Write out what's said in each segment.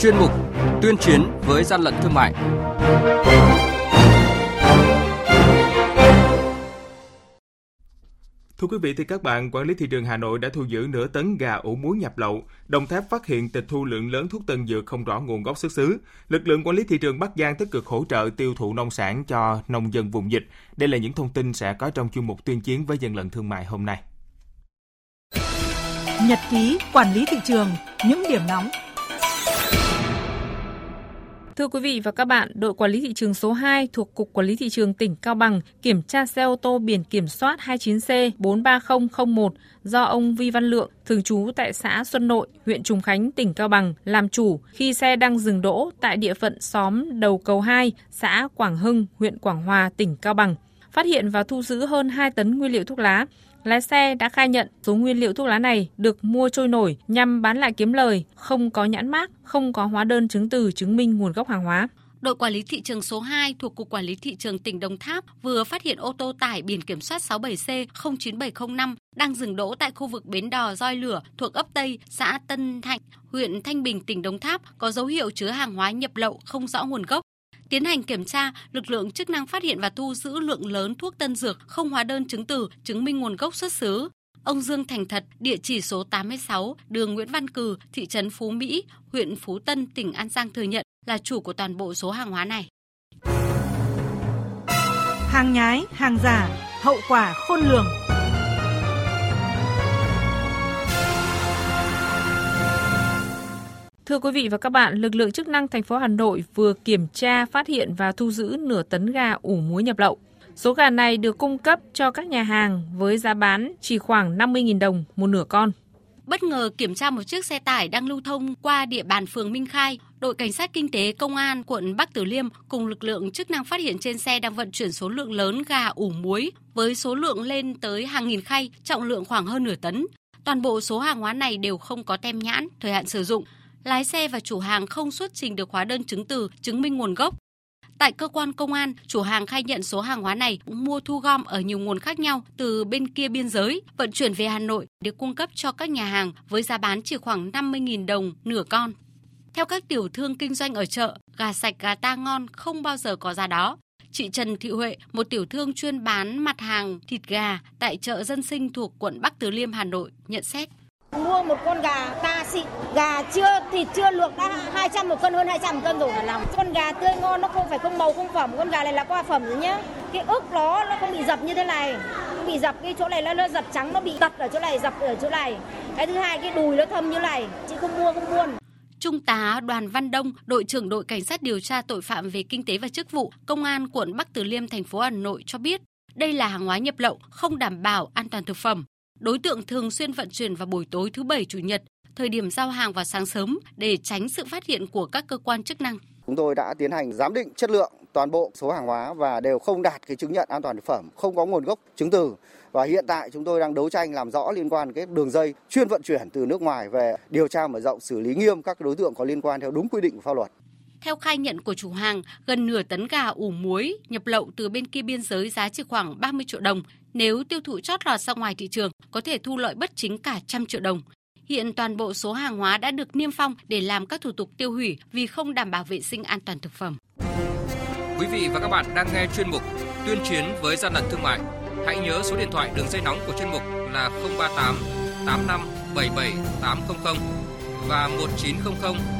chuyên mục Tuyên chiến với gian lận thương mại. Thưa quý vị thì các bạn, quản lý thị trường Hà Nội đã thu giữ nửa tấn gà ủ muối nhập lậu. Đồng Tháp phát hiện tịch thu lượng lớn thuốc tân dược không rõ nguồn gốc xuất xứ. Lực lượng quản lý thị trường Bắc Giang tích cực hỗ trợ tiêu thụ nông sản cho nông dân vùng dịch. Đây là những thông tin sẽ có trong chuyên mục tuyên chiến với dân lận thương mại hôm nay. Nhật ký quản lý thị trường, những điểm nóng Thưa quý vị và các bạn, đội quản lý thị trường số 2 thuộc Cục Quản lý Thị trường tỉnh Cao Bằng kiểm tra xe ô tô biển kiểm soát 29C43001 do ông Vi Văn Lượng, thường trú tại xã Xuân Nội, huyện Trùng Khánh, tỉnh Cao Bằng, làm chủ khi xe đang dừng đỗ tại địa phận xóm Đầu Cầu 2, xã Quảng Hưng, huyện Quảng Hòa, tỉnh Cao Bằng. Phát hiện và thu giữ hơn 2 tấn nguyên liệu thuốc lá, Lái xe đã khai nhận số nguyên liệu thuốc lá này được mua trôi nổi nhằm bán lại kiếm lời, không có nhãn mác, không có hóa đơn chứng từ chứng minh nguồn gốc hàng hóa. Đội quản lý thị trường số 2 thuộc Cục Quản lý Thị trường tỉnh Đồng Tháp vừa phát hiện ô tô tải biển kiểm soát 67C09705 đang dừng đỗ tại khu vực bến đò roi lửa thuộc ấp Tây, xã Tân Thạnh, huyện Thanh Bình, tỉnh Đồng Tháp có dấu hiệu chứa hàng hóa nhập lậu không rõ nguồn gốc. Tiến hành kiểm tra, lực lượng chức năng phát hiện và thu giữ lượng lớn thuốc tân dược không hóa đơn chứng từ chứng minh nguồn gốc xuất xứ. Ông Dương Thành Thật, địa chỉ số 86, đường Nguyễn Văn Cừ, thị trấn Phú Mỹ, huyện Phú Tân, tỉnh An Giang thừa nhận là chủ của toàn bộ số hàng hóa này. Hàng nhái, hàng giả, hậu quả khôn lường. Thưa quý vị và các bạn, lực lượng chức năng thành phố Hà Nội vừa kiểm tra, phát hiện và thu giữ nửa tấn gà ủ muối nhập lậu. Số gà này được cung cấp cho các nhà hàng với giá bán chỉ khoảng 50.000 đồng một nửa con. Bất ngờ kiểm tra một chiếc xe tải đang lưu thông qua địa bàn phường Minh Khai, đội cảnh sát kinh tế công an quận Bắc Từ Liêm cùng lực lượng chức năng phát hiện trên xe đang vận chuyển số lượng lớn gà ủ muối với số lượng lên tới hàng nghìn khay, trọng lượng khoảng hơn nửa tấn. Toàn bộ số hàng hóa này đều không có tem nhãn, thời hạn sử dụng lái xe và chủ hàng không xuất trình được hóa đơn chứng từ chứng minh nguồn gốc. Tại cơ quan công an, chủ hàng khai nhận số hàng hóa này mua thu gom ở nhiều nguồn khác nhau từ bên kia biên giới, vận chuyển về Hà Nội để cung cấp cho các nhà hàng với giá bán chỉ khoảng 50.000 đồng nửa con. Theo các tiểu thương kinh doanh ở chợ, gà sạch gà ta ngon không bao giờ có giá đó. Chị Trần Thị Huệ, một tiểu thương chuyên bán mặt hàng thịt gà tại chợ dân sinh thuộc quận Bắc Từ Liêm, Hà Nội, nhận xét. Mua một con gà ta xịn, gà chưa thịt chưa luộc đã 200 một cân hơn 200 một cân rồi. Làm con gà tươi ngon nó không phải không màu không phẩm, con gà này là qua phẩm rồi nhá. Cái ức nó nó không bị dập như thế này. Không bị dập cái chỗ này nó, nó dập trắng nó bị tật ở chỗ này, dập ở chỗ này. Cái thứ hai cái đùi nó thâm như này, chị không mua không buôn. Trung tá Đoàn Văn Đông, đội trưởng đội cảnh sát điều tra tội phạm về kinh tế và chức vụ, công an quận Bắc Từ Liêm, thành phố Hà Nội cho biết, đây là hàng hóa nhập lậu không đảm bảo an toàn thực phẩm. Đối tượng thường xuyên vận chuyển vào buổi tối thứ bảy chủ nhật, thời điểm giao hàng vào sáng sớm để tránh sự phát hiện của các cơ quan chức năng. Chúng tôi đã tiến hành giám định chất lượng toàn bộ số hàng hóa và đều không đạt cái chứng nhận an toàn thực phẩm, không có nguồn gốc chứng từ. Và hiện tại chúng tôi đang đấu tranh làm rõ liên quan cái đường dây chuyên vận chuyển từ nước ngoài về điều tra mở rộng xử lý nghiêm các đối tượng có liên quan theo đúng quy định của pháp luật. Theo khai nhận của chủ hàng, gần nửa tấn gà ủ muối nhập lậu từ bên kia biên giới giá chỉ khoảng 30 triệu đồng. Nếu tiêu thụ chót lọt ra ngoài thị trường, có thể thu lợi bất chính cả trăm triệu đồng. Hiện toàn bộ số hàng hóa đã được niêm phong để làm các thủ tục tiêu hủy vì không đảm bảo vệ sinh an toàn thực phẩm. Quý vị và các bạn đang nghe chuyên mục Tuyên chiến với gian lận thương mại. Hãy nhớ số điện thoại đường dây nóng của chuyên mục là 038 85 77 800 và 1900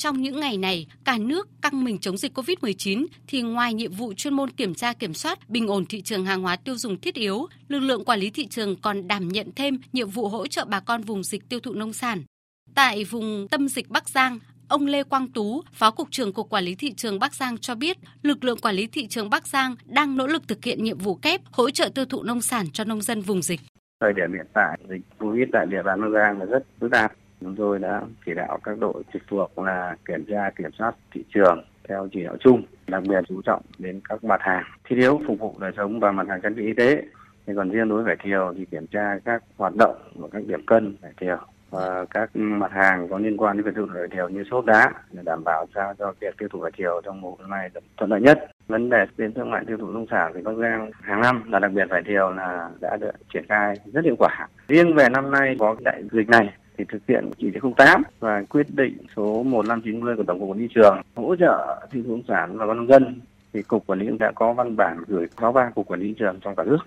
trong những ngày này, cả nước căng mình chống dịch COVID-19 thì ngoài nhiệm vụ chuyên môn kiểm tra kiểm soát bình ổn thị trường hàng hóa tiêu dùng thiết yếu, lực lượng quản lý thị trường còn đảm nhận thêm nhiệm vụ hỗ trợ bà con vùng dịch tiêu thụ nông sản. Tại vùng tâm dịch Bắc Giang, ông Lê Quang Tú, Phó Cục trưởng Cục Quản lý Thị trường Bắc Giang cho biết, lực lượng quản lý thị trường Bắc Giang đang nỗ lực thực hiện nhiệm vụ kép hỗ trợ tiêu thụ nông sản cho nông dân vùng dịch. Thời điểm hiện tại, dịch COVID tại địa bàn Bắc Giang là rất phức tạp Chúng tôi đã chỉ đạo các đội trực thuộc là kiểm tra kiểm soát thị trường theo chỉ đạo chung, đặc biệt chú trọng đến các mặt hàng thiết yếu phục vụ đời sống và mặt hàng trang thiết bị y tế. Thì còn riêng đối với vải thiều thì kiểm tra các hoạt động của các điểm cân vải thiều và các mặt hàng có liên quan đến việc tiêu thụ vải thiều như xốp đá để đảm bảo sao cho việc tiêu thụ vải thiều trong mùa năm nay thuận lợi nhất. Vấn đề đến thương mại tiêu thụ nông sản thì Bắc Giang hàng năm là đặc biệt vải thiều là đã được triển khai rất hiệu quả. Riêng về năm nay có đại dịch này thì thực hiện chỉ thị 08 và quyết định số 1590 của Tổng cục Quản lý trường hỗ trợ thị trường nông sản và nông dân thì cục quản lý đã có văn bản gửi 63 cục quản lý trường trong cả nước.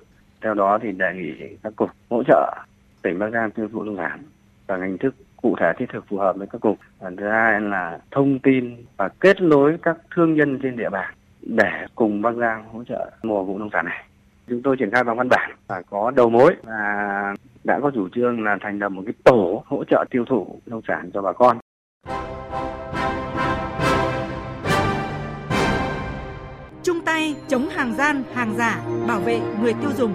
Theo đó thì đề nghị các cục hỗ trợ tỉnh Bắc Giang tiêu thụ nông sản và hình thức cụ thể thiết thực phù hợp với các cục. Và thứ hai là thông tin và kết nối các thương nhân trên địa bàn để cùng Bắc Giang hỗ trợ mùa vụ nông sản này. Chúng tôi triển khai bằng văn bản và có đầu mối và đã có chủ trương là thành lập một cái tổ hỗ trợ tiêu thụ nông sản cho bà con. Chung tay chống hàng gian, hàng giả, bảo vệ người tiêu dùng.